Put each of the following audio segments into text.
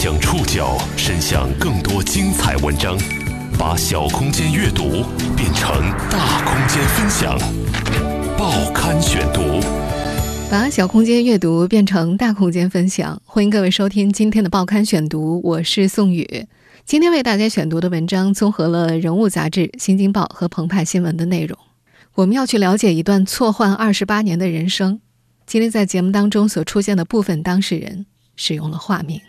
将触角伸向更多精彩文章，把小空间阅读变成大空间分享。报刊选读，把小空间阅读变成大空间分享。欢迎各位收听今天的报刊选读，我是宋宇。今天为大家选读的文章综合了《人物》杂志、《新京报》和《澎湃新闻》的内容。我们要去了解一段错换二十八年的人生。今天在节目当中所出现的部分当事人使用了化名。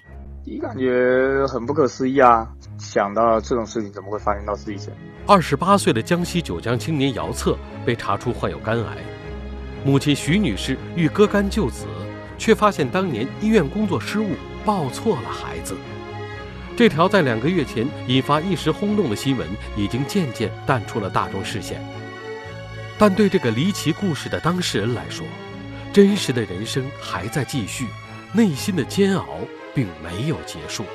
你感觉很不可思议啊！想到这种事情怎么会发生到自己身上？二十八岁的江西九江青年姚策被查出患有肝癌，母亲徐女士欲割肝救子，却发现当年医院工作失误，抱错了孩子。这条在两个月前引发一时轰动的新闻，已经渐渐淡出了大众视线。但对这个离奇故事的当事人来说，真实的人生还在继续，内心的煎熬。并没有结束。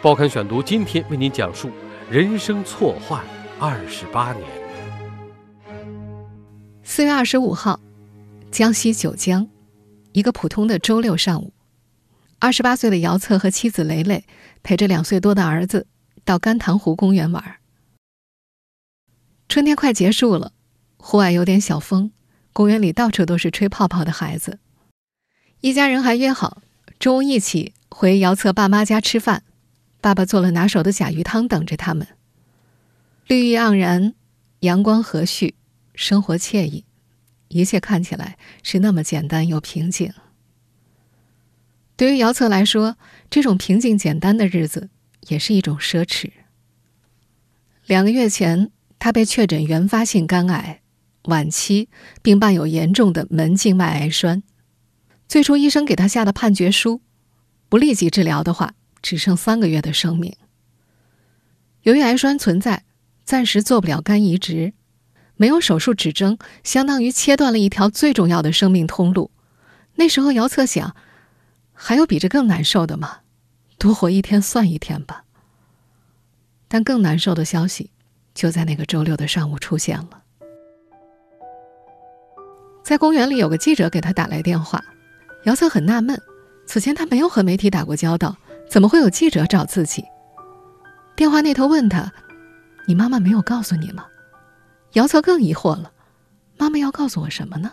报刊选读今天为您讲述人生错换二十八年。四月二十五号，江西九江，一个普通的周六上午，二十八岁的姚策和妻子蕾蕾陪着两岁多的儿子到甘棠湖公园玩。春天快结束了，户外有点小风，公园里到处都是吹泡泡的孩子。一家人还约好中午一起。回姚策爸妈家吃饭，爸爸做了拿手的甲鱼汤等着他们。绿意盎然，阳光和煦，生活惬意，一切看起来是那么简单又平静。对于姚策来说，这种平静简单的日子也是一种奢侈。两个月前，他被确诊原发性肝癌，晚期，并伴有严重的门静脉癌栓。最初，医生给他下的判决书。不立即治疗的话，只剩三个月的生命。由于癌栓存在，暂时做不了肝移植，没有手术指征，相当于切断了一条最重要的生命通路。那时候，姚策想，还有比这更难受的吗？多活一天算一天吧。但更难受的消息，就在那个周六的上午出现了。在公园里，有个记者给他打来电话，姚策很纳闷。此前他没有和媒体打过交道，怎么会有记者找自己？电话那头问他：“你妈妈没有告诉你吗？”姚策更疑惑了：“妈妈要告诉我什么呢？”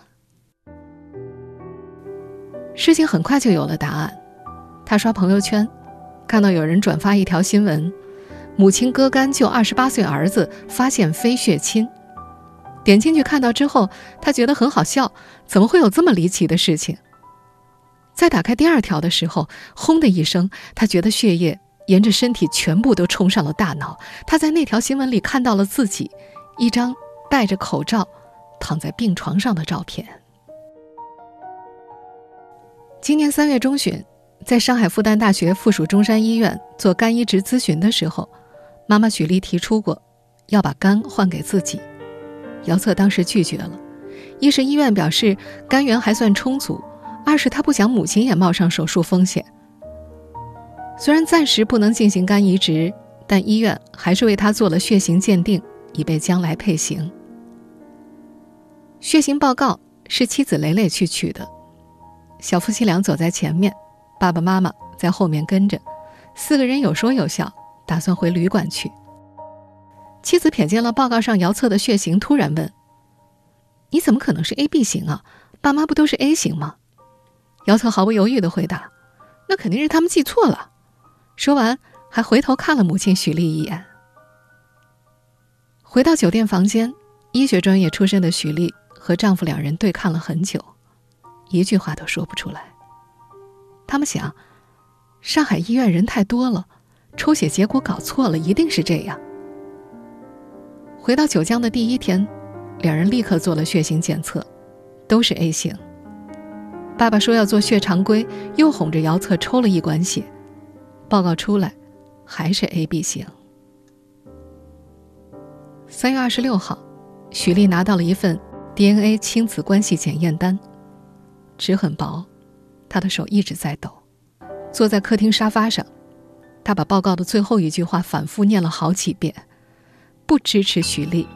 事情很快就有了答案。他刷朋友圈，看到有人转发一条新闻：母亲割肝救二十八岁儿子，发现非血亲。点进去看到之后，他觉得很好笑，怎么会有这么离奇的事情？在打开第二条的时候，轰的一声，他觉得血液沿着身体全部都冲上了大脑。他在那条新闻里看到了自己一张戴着口罩躺在病床上的照片。今年三月中旬，在上海复旦大学附属中山医院做肝移植咨询的时候，妈妈许丽提出过要把肝换给自己，姚策当时拒绝了，一是医院表示肝源还算充足。二是他不想母亲也冒上手术风险。虽然暂时不能进行肝移植，但医院还是为他做了血型鉴定，以备将来配型。血型报告是妻子蕾蕾去取的，小夫妻俩走在前面，爸爸妈妈在后面跟着，四个人有说有笑，打算回旅馆去。妻子瞥见了报告上姚策的血型，突然问：“你怎么可能是 AB 型啊？爸妈不都是 A 型吗？”姚策毫不犹豫地回答：“那肯定是他们记错了。”说完，还回头看了母亲许丽一眼。回到酒店房间，医学专业出身的许丽和丈夫两人对看了很久，一句话都说不出来。他们想，上海医院人太多了，抽血结果搞错了，一定是这样。回到九江的第一天，两人立刻做了血型检测，都是 A 型。爸爸说要做血常规，又哄着姚策抽了一管血，报告出来，还是 AB 型。三月二十六号，许丽拿到了一份 DNA 亲子关系检验单，纸很薄，她的手一直在抖。坐在客厅沙发上，她把报告的最后一句话反复念了好几遍：不支持许丽，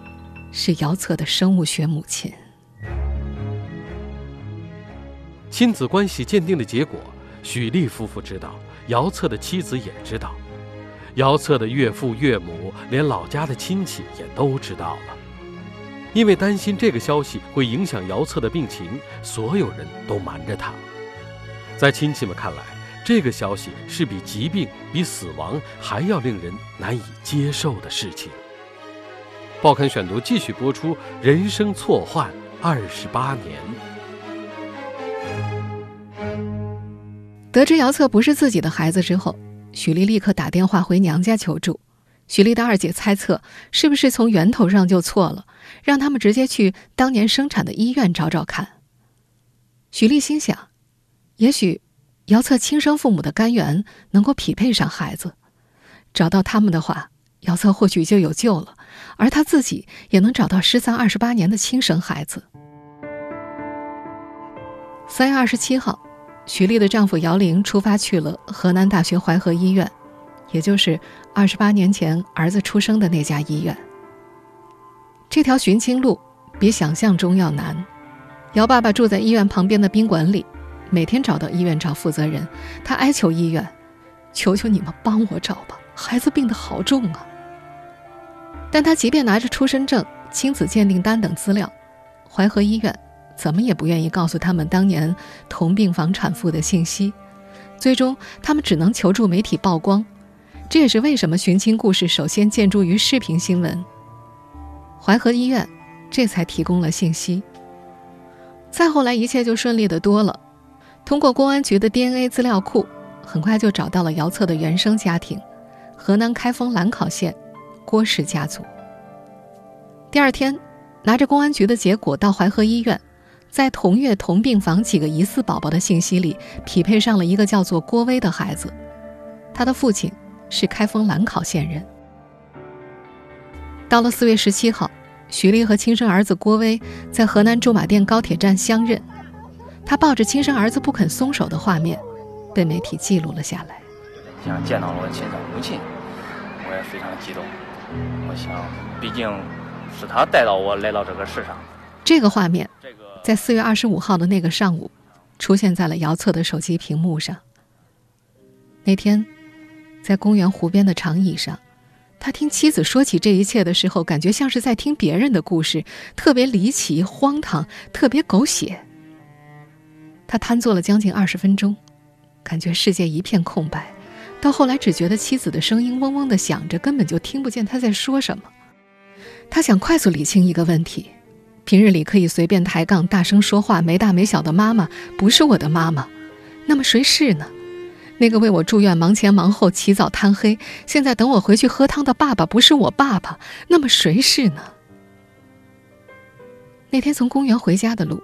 是姚策的生物学母亲。亲子关系鉴定的结果许丽夫妇知道，姚策的妻子也知道，姚策的岳父岳母，连老家的亲戚也都知道了。因为担心这个消息会影响姚策的病情，所有人都瞒着他。在亲戚们看来，这个消息是比疾病、比死亡还要令人难以接受的事情。报刊选读继续播出：人生错换二十八年。得知姚策不是自己的孩子之后，许丽立刻打电话回娘家求助。许丽的二姐猜测，是不是从源头上就错了，让他们直接去当年生产的医院找找看。许丽心想，也许姚策亲生父母的肝源能够匹配上孩子，找到他们的话，姚策或许就有救了，而他自己也能找到失散二十八年的亲生孩子。三月二十七号，许丽的丈夫姚玲出发去了河南大学淮河医院。也就是二十八年前儿子出生的那家医院。这条寻亲路比想象中要难。姚爸爸住在医院旁边的宾馆里，每天找到医院找负责人，他哀求医院：“求求你们帮我找吧，孩子病得好重啊！”但他即便拿着出生证、亲子鉴定单等资料，淮河医院怎么也不愿意告诉他们当年同病房产妇的信息。最终，他们只能求助媒体曝光。这也是为什么寻亲故事首先建筑于视频新闻。淮河医院这才提供了信息。再后来，一切就顺利的多了。通过公安局的 DNA 资料库，很快就找到了姚策的原生家庭——河南开封兰考县郭氏家族。第二天，拿着公安局的结果到淮河医院，在同月同病房几个疑似宝宝的信息里，匹配上了一个叫做郭威的孩子，他的父亲。是开封兰考县人。到了四月十七号，许丽和亲生儿子郭威在河南驻马店高铁站相认，他抱着亲生儿子不肯松手的画面，被媒体记录了下来。像见到了我亲生母亲，我也非常激动。我想，毕竟是他带到我来到这个世上。这个画面，在四月二十五号的那个上午，出现在了姚策的手机屏幕上。那天。在公园湖边的长椅上，他听妻子说起这一切的时候，感觉像是在听别人的故事，特别离奇、荒唐，特别狗血。他瘫坐了将近二十分钟，感觉世界一片空白。到后来，只觉得妻子的声音嗡嗡的响着，根本就听不见他在说什么。他想快速理清一个问题：平日里可以随便抬杠、大声说话、没大没小的妈妈，不是我的妈妈，那么谁是呢？那个为我住院忙前忙后起早贪黑，现在等我回去喝汤的爸爸不是我爸爸，那么谁是呢？那天从公园回家的路，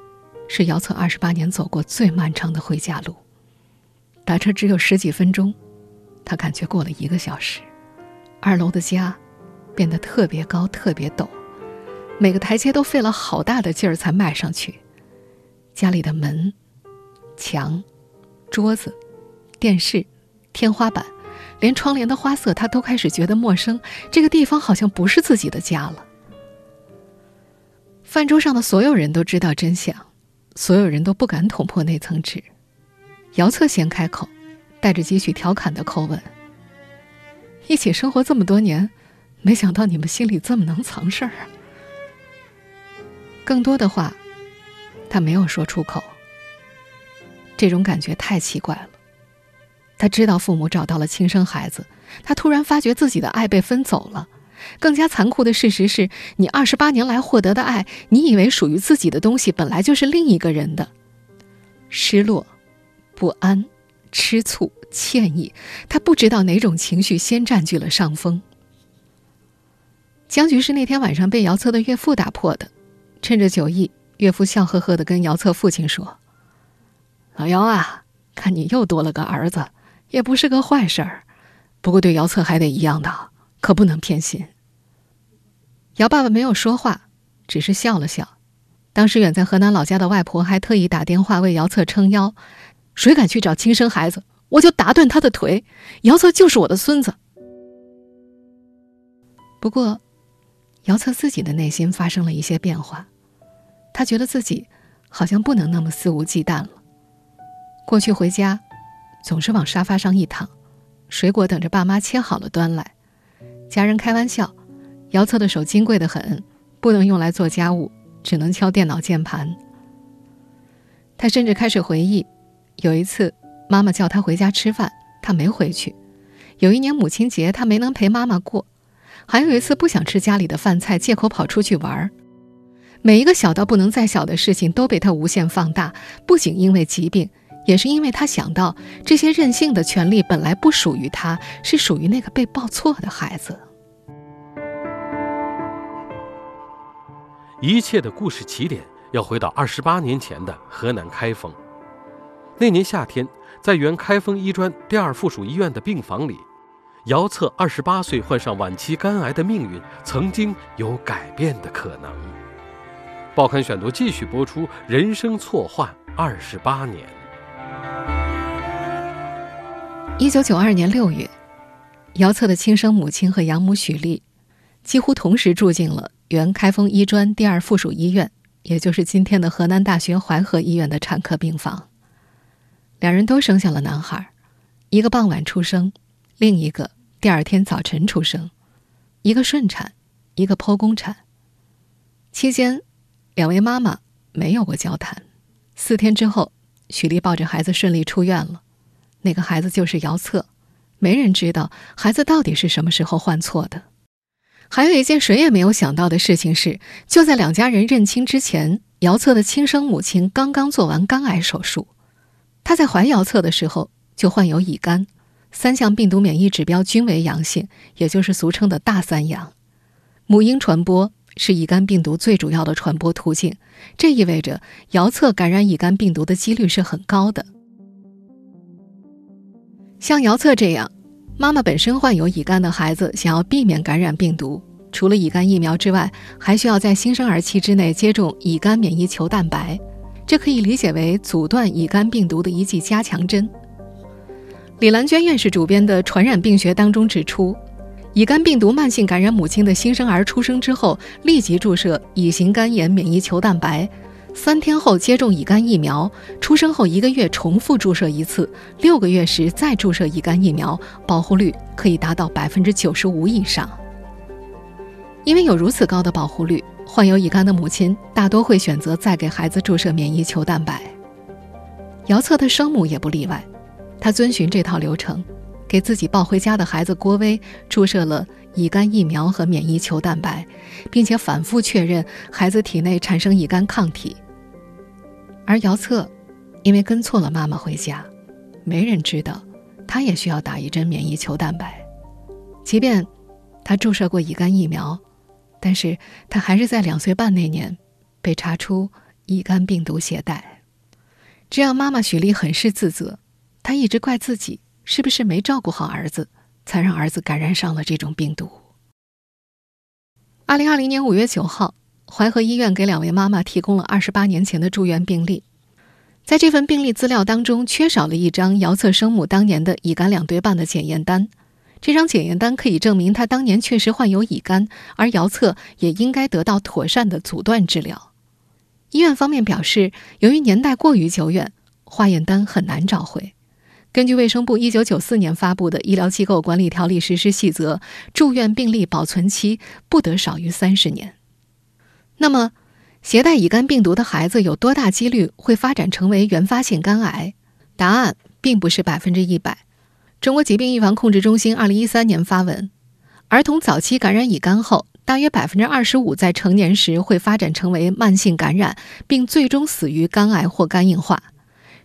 是姚策二十八年走过最漫长的回家路。打车只有十几分钟，他感觉过了一个小时。二楼的家，变得特别高、特别陡，每个台阶都费了好大的劲儿才迈上去。家里的门、墙、桌子。电视、天花板，连窗帘的花色，他都开始觉得陌生。这个地方好像不是自己的家了。饭桌上的所有人都知道真相，所有人都不敢捅破那层纸。姚策先开口，带着几许调侃的口吻：“一起生活这么多年，没想到你们心里这么能藏事儿。”更多的话，他没有说出口。这种感觉太奇怪了。他知道父母找到了亲生孩子，他突然发觉自己的爱被分走了。更加残酷的事实是，你二十八年来获得的爱，你以为属于自己的东西，本来就是另一个人的。失落、不安、吃醋、歉意，他不知道哪种情绪先占据了上风。僵局是那天晚上被姚策的岳父打破的。趁着酒意，岳父笑呵呵地跟姚策父亲说：“老姚啊，看你又多了个儿子。”也不是个坏事儿，不过对姚策还得一样的，可不能偏心。姚爸爸没有说话，只是笑了笑。当时远在河南老家的外婆还特意打电话为姚策撑腰：“谁敢去找亲生孩子，我就打断他的腿。姚策就是我的孙子。”不过，姚策自己的内心发生了一些变化，他觉得自己好像不能那么肆无忌惮了。过去回家。总是往沙发上一躺，水果等着爸妈切好了端来。家人开玩笑，姚策的手金贵得很，不能用来做家务，只能敲电脑键盘。他甚至开始回忆，有一次妈妈叫他回家吃饭，他没回去；有一年母亲节，他没能陪妈妈过；还有一次不想吃家里的饭菜，借口跑出去玩儿。每一个小到不能再小的事情都被他无限放大，不仅因为疾病，也是因为他想到这些任性的权利本来不属于他，是属于那个被抱错的孩子。一切的故事起点要回到二十八年前的河南开封。那年夏天，在原开封医专第二附属医院的病房里，姚策二十八岁患上晚期肝癌的命运曾经有改变的可能。报刊选读继续播出：人生错换二十八年。一九九二年六月，姚策的亲生母亲和养母许丽，几乎同时住进了原开封医专第二附属医院，也就是今天的河南大学淮河医院的产科病房。两人都生下了男孩，一个傍晚出生，另一个第二天早晨出生，一个顺产，一个剖宫产。期间。两位妈妈没有过交谈。四天之后，许丽抱着孩子顺利出院了。那个孩子就是姚策。没人知道孩子到底是什么时候换错的。还有一件谁也没有想到的事情是，就在两家人认亲之前，姚策的亲生母亲刚刚做完肝癌手术。她在怀姚策的时候就患有乙肝，三项病毒免疫指标均为阳性，也就是俗称的大三阳。母婴传播。是乙肝病毒最主要的传播途径，这意味着姚策感染乙肝病毒的几率是很高的。像姚策这样，妈妈本身患有乙肝的孩子，想要避免感染病毒，除了乙肝疫苗之外，还需要在新生儿期之内接种乙肝免疫球蛋白，这可以理解为阻断乙肝病毒的一剂加强针。李兰娟院士主编的《传染病学》当中指出。乙肝病毒慢性感染母亲的新生儿出生之后，立即注射乙型肝炎免疫球蛋白，三天后接种乙肝疫苗，出生后一个月重复注射一次，六个月时再注射乙肝疫苗，保护率可以达到百分之九十五以上。因为有如此高的保护率，患有乙肝的母亲大多会选择再给孩子注射免疫球蛋白。姚策的生母也不例外，她遵循这套流程。给自己抱回家的孩子郭威注射了乙肝疫苗和免疫球蛋白，并且反复确认孩子体内产生乙肝抗体。而姚策，因为跟错了妈妈回家，没人知道他也需要打一针免疫球蛋白。即便他注射过乙肝疫苗，但是他还是在两岁半那年被查出乙肝病毒携带，这让妈妈许丽很是自责，她一直怪自己。是不是没照顾好儿子，才让儿子感染上了这种病毒？二零二零年五月九号，淮河医院给两位妈妈提供了二十八年前的住院病历，在这份病历资料当中，缺少了一张姚策生母当年的乙肝两对半的检验单。这张检验单可以证明他当年确实患有乙肝，而姚策也应该得到妥善的阻断治疗。医院方面表示，由于年代过于久远，化验单很难找回。根据卫生部一九九四年发布的《医疗机构管理条例实施细则》，住院病历保存期不得少于三十年。那么，携带乙肝病毒的孩子有多大几率会发展成为原发性肝癌？答案并不是百分之一百。中国疾病预防控制中心二零一三年发文，儿童早期感染乙肝后，大约百分之二十五在成年时会发展成为慢性感染，并最终死于肝癌或肝硬化。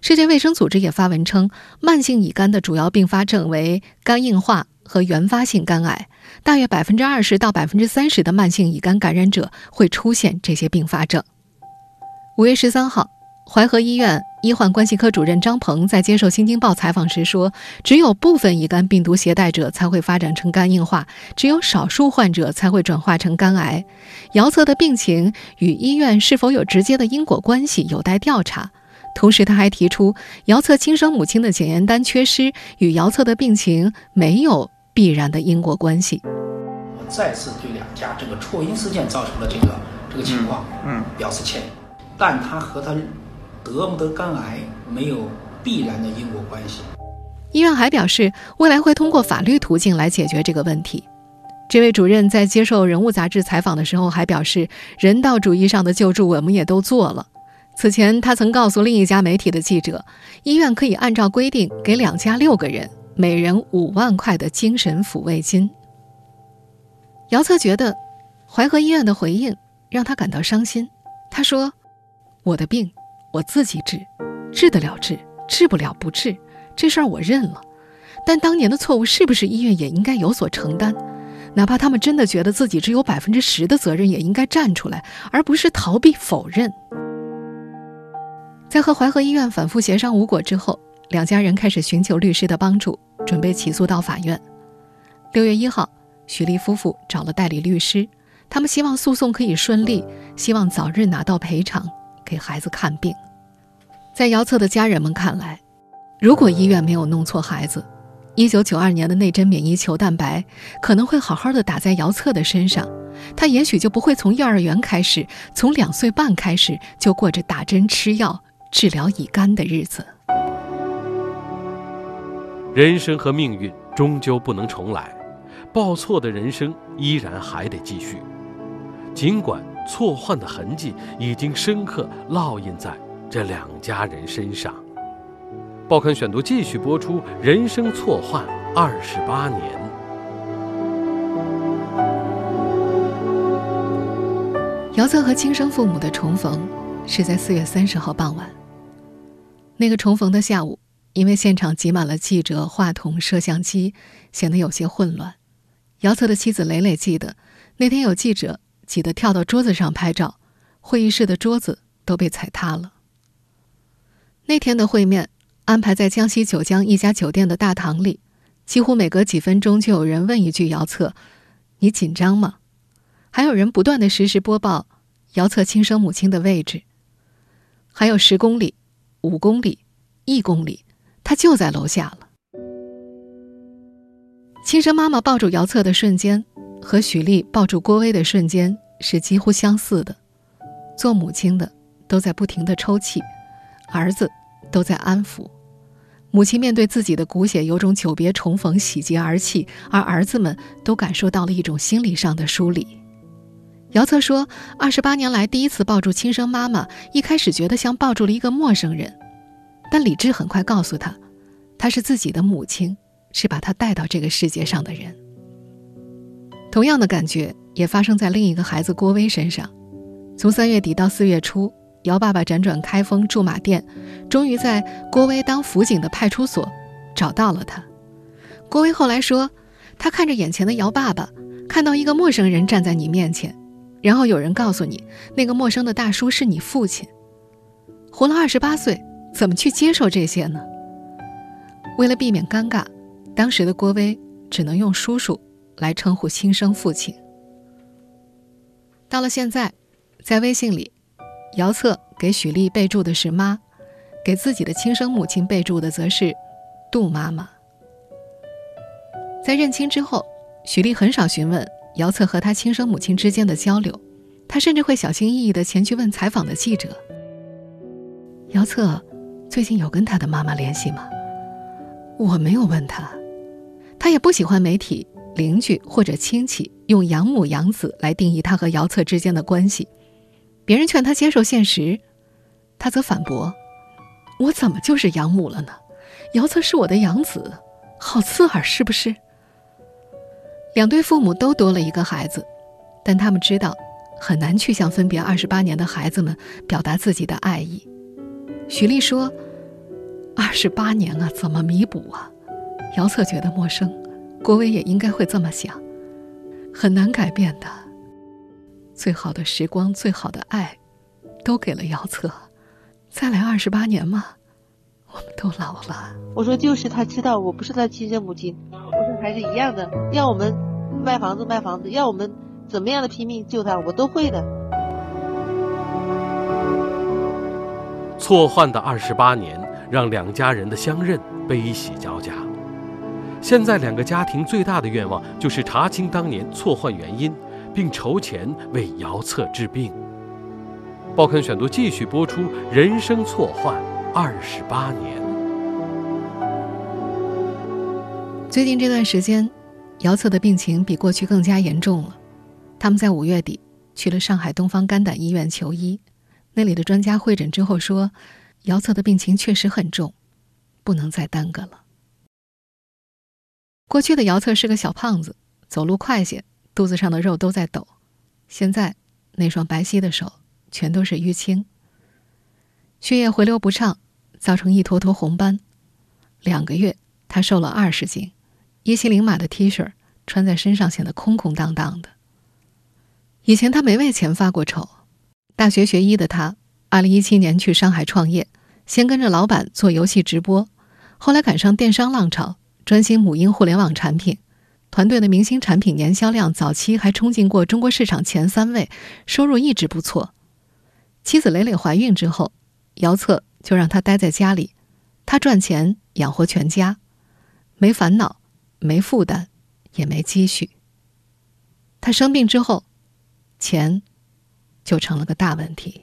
世界卫生组织也发文称，慢性乙肝的主要并发症为肝硬化和原发性肝癌，大约百分之二十到百分之三十的慢性乙肝感染者会出现这些并发症。五月十三号，淮河医院医患关系科主任张鹏在接受《新京报》采访时说：“只有部分乙肝病毒携带者才会发展成肝硬化，只有少数患者才会转化成肝癌。姚策的病情与医院是否有直接的因果关系，有待调查。”同时，他还提出，姚策亲生母亲的检验单缺失与姚策的病情没有必然的因果关系。再次对两家这个错因事件造成的这个这个情况，嗯，表示歉意，但他和他得不得肝癌没有必然的因果关系。医院还表示，未来会通过法律途径来解决这个问题。这位主任在接受《人物》杂志采访的时候还表示，人道主义上的救助我们也都做了。此前，他曾告诉另一家媒体的记者，医院可以按照规定给两家六个人每人五万块的精神抚慰金。姚策觉得，淮河医院的回应让他感到伤心。他说：“我的病我自己治，治得了治，治不了不治，这事儿我认了。但当年的错误是不是医院也应该有所承担？哪怕他们真的觉得自己只有百分之十的责任，也应该站出来，而不是逃避否认。”在和淮河医院反复协商无果之后，两家人开始寻求律师的帮助，准备起诉到法院。六月一号，许丽夫妇找了代理律师，他们希望诉讼可以顺利，希望早日拿到赔偿，给孩子看病。在姚策的家人们看来，如果医院没有弄错孩子，一九九二年的那针免疫球蛋白可能会好好的打在姚策的身上，他也许就不会从幼儿园开始，从两岁半开始就过着打针吃药。治疗乙肝的日子，人生和命运终究不能重来，报错的人生依然还得继续。尽管错换的痕迹已经深刻烙印在这两家人身上。报刊选读继续播出：人生错换二十八年。姚策和亲生父母的重逢是在四月三十号傍晚。那个重逢的下午，因为现场挤满了记者、话筒、摄像机，显得有些混乱。姚策的妻子蕾蕾记得，那天有记者挤得跳到桌子上拍照，会议室的桌子都被踩塌了。那天的会面安排在江西九江一家酒店的大堂里，几乎每隔几分钟就有人问一句：“姚策，你紧张吗？”还有人不断的实时播报姚策亲生母亲的位置，还有十公里。五公里，一公里，他就在楼下了。亲生妈妈抱住姚策的瞬间，和许丽抱住郭威的瞬间是几乎相似的。做母亲的都在不停的抽泣，儿子都在安抚。母亲面对自己的骨血，有种久别重逢、喜极而泣；而儿子们都感受到了一种心理上的疏离。姚策说：“二十八年来第一次抱住亲生妈妈，一开始觉得像抱住了一个陌生人，但理智很快告诉他，她是自己的母亲，是把他带到这个世界上的人。”同样的感觉也发生在另一个孩子郭威身上。从三月底到四月初，姚爸爸辗转开封、驻马店，终于在郭威当辅警的派出所找到了他。郭威后来说：“他看着眼前的姚爸爸，看到一个陌生人站在你面前。”然后有人告诉你，那个陌生的大叔是你父亲。活了二十八岁，怎么去接受这些呢？为了避免尴尬，当时的郭威只能用叔叔来称呼亲生父亲。到了现在，在微信里，姚策给许丽备注的是“妈”，给自己的亲生母亲备注的则是“杜妈妈”。在认亲之后，许丽很少询问。姚策和他亲生母亲之间的交流，他甚至会小心翼翼地前去问采访的记者：“姚策最近有跟他的妈妈联系吗？”我没有问他，他也不喜欢媒体、邻居或者亲戚用养母养子来定义他和姚策之间的关系。别人劝他接受现实，他则反驳：“我怎么就是养母了呢？姚策是我的养子，好刺耳，是不是？”两对父母都多了一个孩子，但他们知道很难去向分别二十八年的孩子们表达自己的爱意。许丽说：“二十八年了，怎么弥补啊？”姚策觉得陌生，郭威也应该会这么想。很难改变的，最好的时光、最好的爱，都给了姚策。再来二十八年吗？我们都老了。我说就是他知道我不是他亲生母亲。还是一样的，要我们卖房子卖房子，要我们怎么样的拼命救他，我都会的。错换的二十八年，让两家人的相认悲喜交加。现在两个家庭最大的愿望就是查清当年错换原因，并筹钱为姚策治病。报刊选读继续播出：人生错换二十八年。最近这段时间，姚策的病情比过去更加严重了。他们在五月底去了上海东方肝胆医院求医，那里的专家会诊之后说，姚策的病情确实很重，不能再耽搁了。过去的姚策是个小胖子，走路快些，肚子上的肉都在抖。现在那双白皙的手全都是淤青，血液回流不畅，造成一坨坨红斑。两个月，他瘦了二十斤。一七零码的 T 恤穿在身上显得空空荡荡的。以前他没为钱发过愁。大学学医的他，二零一七年去上海创业，先跟着老板做游戏直播，后来赶上电商浪潮，专心母婴互联网产品。团队的明星产品年销量早期还冲进过中国市场前三位，收入一直不错。妻子蕾蕾怀孕之后，姚策就让他待在家里，他赚钱养活全家，没烦恼。没负担，也没积蓄。他生病之后，钱就成了个大问题。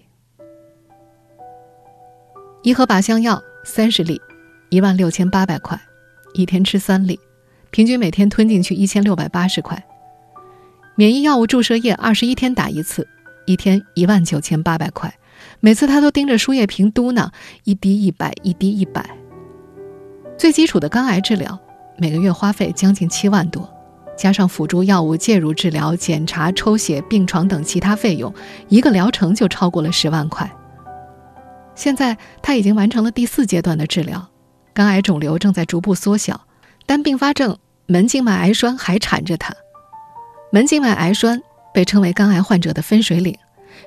一盒靶向药三十粒，一万六千八百块，一天吃三粒，平均每天吞进去一千六百八十块。免疫药物注射液二十一天打一次，一天一万九千八百块。每次他都盯着输液瓶嘟囔：“一滴一百，一滴一百。”最基础的肝癌治疗。每个月花费将近七万多，加上辅助药物、介入治疗、检查、抽血、病床等其他费用，一个疗程就超过了十万块。现在他已经完成了第四阶段的治疗，肝癌肿瘤正在逐步缩小，但并发症门静脉癌栓还缠着他。门静脉癌栓被称为肝癌患者的分水岭，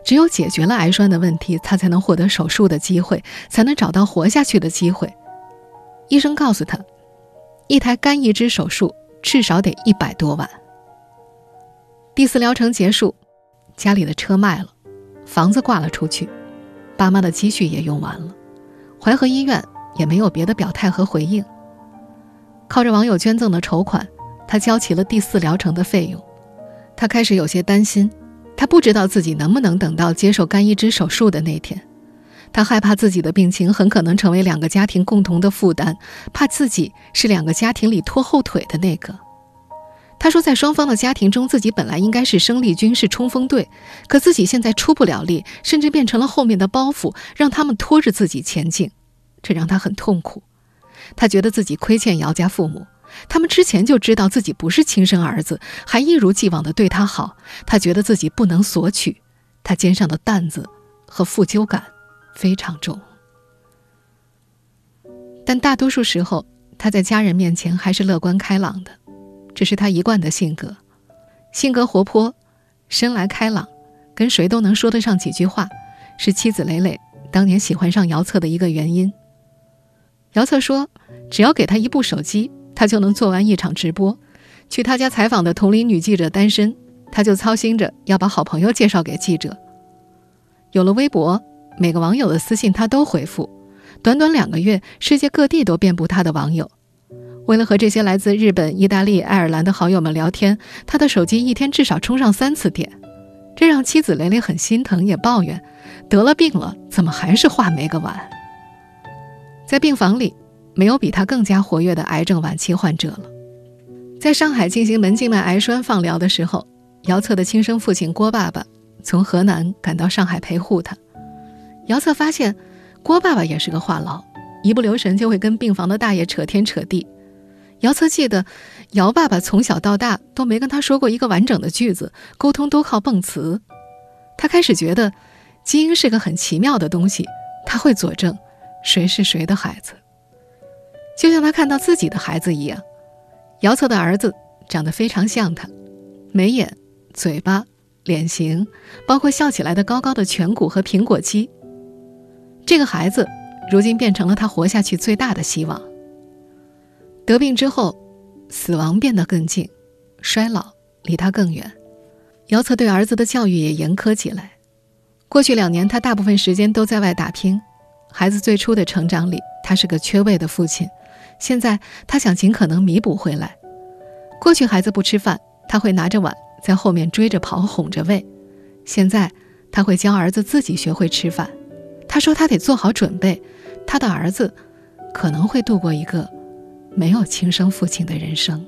只有解决了癌栓的问题，他才能获得手术的机会，才能找到活下去的机会。医生告诉他。一台肝移植手术至少得一百多万。第四疗程结束，家里的车卖了，房子挂了出去，爸妈的积蓄也用完了，淮河医院也没有别的表态和回应。靠着网友捐赠的筹款，他交齐了第四疗程的费用。他开始有些担心，他不知道自己能不能等到接受肝移植手术的那天。他害怕自己的病情很可能成为两个家庭共同的负担，怕自己是两个家庭里拖后腿的那个。他说，在双方的家庭中，自己本来应该是生力军，是冲锋队，可自己现在出不了力，甚至变成了后面的包袱，让他们拖着自己前进，这让他很痛苦。他觉得自己亏欠姚家父母，他们之前就知道自己不是亲生儿子，还一如既往地对他好。他觉得自己不能索取，他肩上的担子和负疚感。非常重，但大多数时候，他在家人面前还是乐观开朗的，这是他一贯的性格。性格活泼，生来开朗，跟谁都能说得上几句话，是妻子蕾蕾当年喜欢上姚策的一个原因。姚策说，只要给他一部手机，他就能做完一场直播。去他家采访的同龄女记者单身，他就操心着要把好朋友介绍给记者。有了微博。每个网友的私信他都回复，短短两个月，世界各地都遍布他的网友。为了和这些来自日本、意大利、爱尔兰的好友们聊天，他的手机一天至少充上三次电，这让妻子蕾蕾很心疼，也抱怨：得了病了，怎么还是话没个完？在病房里，没有比他更加活跃的癌症晚期患者了。在上海进行门静脉癌栓放疗的时候，姚策的亲生父亲郭爸爸从河南赶到上海陪护他。姚策发现，郭爸爸也是个话痨，一不留神就会跟病房的大爷扯天扯地。姚策记得，姚爸爸从小到大都没跟他说过一个完整的句子，沟通都靠蹦词。他开始觉得，基因是个很奇妙的东西，他会佐证谁是谁的孩子，就像他看到自己的孩子一样。姚策的儿子长得非常像他，眉眼、嘴巴、脸型，包括笑起来的高高的颧骨和苹果肌。这个孩子，如今变成了他活下去最大的希望。得病之后，死亡变得更近，衰老离他更远。姚策对儿子的教育也严苛起来。过去两年，他大部分时间都在外打拼。孩子最初的成长里，他是个缺位的父亲。现在，他想尽可能弥补回来。过去孩子不吃饭，他会拿着碗在后面追着跑，哄着喂。现在，他会教儿子自己学会吃饭。他说：“他得做好准备，他的儿子可能会度过一个没有亲生父亲的人生。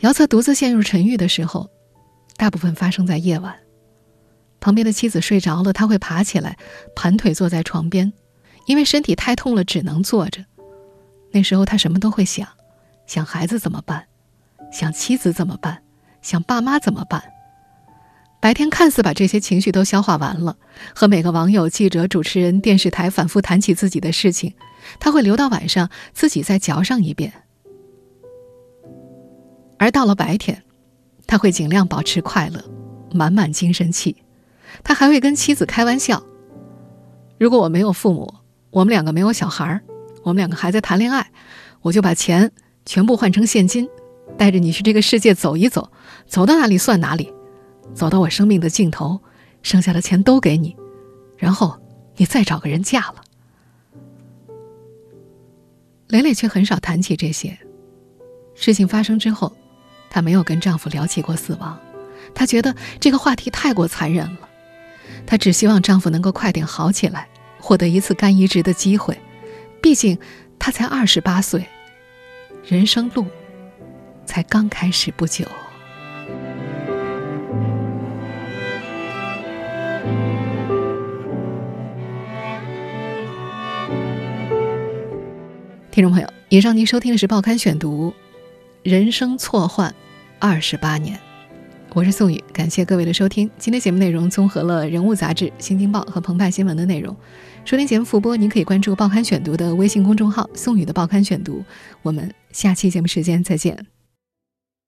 姚策独自陷入沉郁的时候，大部分发生在夜晚。旁边的妻子睡着了，他会爬起来，盘腿坐在床边，因为身体太痛了，只能坐着。那时候他什么都会想：想孩子怎么办，想妻子怎么办，想爸妈怎么办。白天看似把这些情绪都消化完了，和每个网友、记者、主持人、电视台反复谈起自己的事情，他会留到晚上自己再嚼上一遍。而到了白天，他会尽量保持快乐，满满精神气。他还会跟妻子开玩笑：“如果我没有父母，我们两个没有小孩我们两个还在谈恋爱，我就把钱全部换成现金，带着你去这个世界走一走，走到哪里算哪里，走到我生命的尽头，剩下的钱都给你，然后你再找个人嫁了。”蕾蕾却很少谈起这些事情发生之后。她没有跟丈夫聊起过死亡，她觉得这个话题太过残忍了。她只希望丈夫能够快点好起来，获得一次肝移植的机会。毕竟她才二十八岁，人生路才刚开始不久。听众朋友，以上您收听的是《报刊选读》。人生错换二十八年，我是宋宇，感谢各位的收听。今天节目内容综合了《人物》杂志、《新京报》和澎湃新闻的内容。收听节目复播，您可以关注《报刊选读》的微信公众号“宋宇的报刊选读”。我们下期节目时间再见。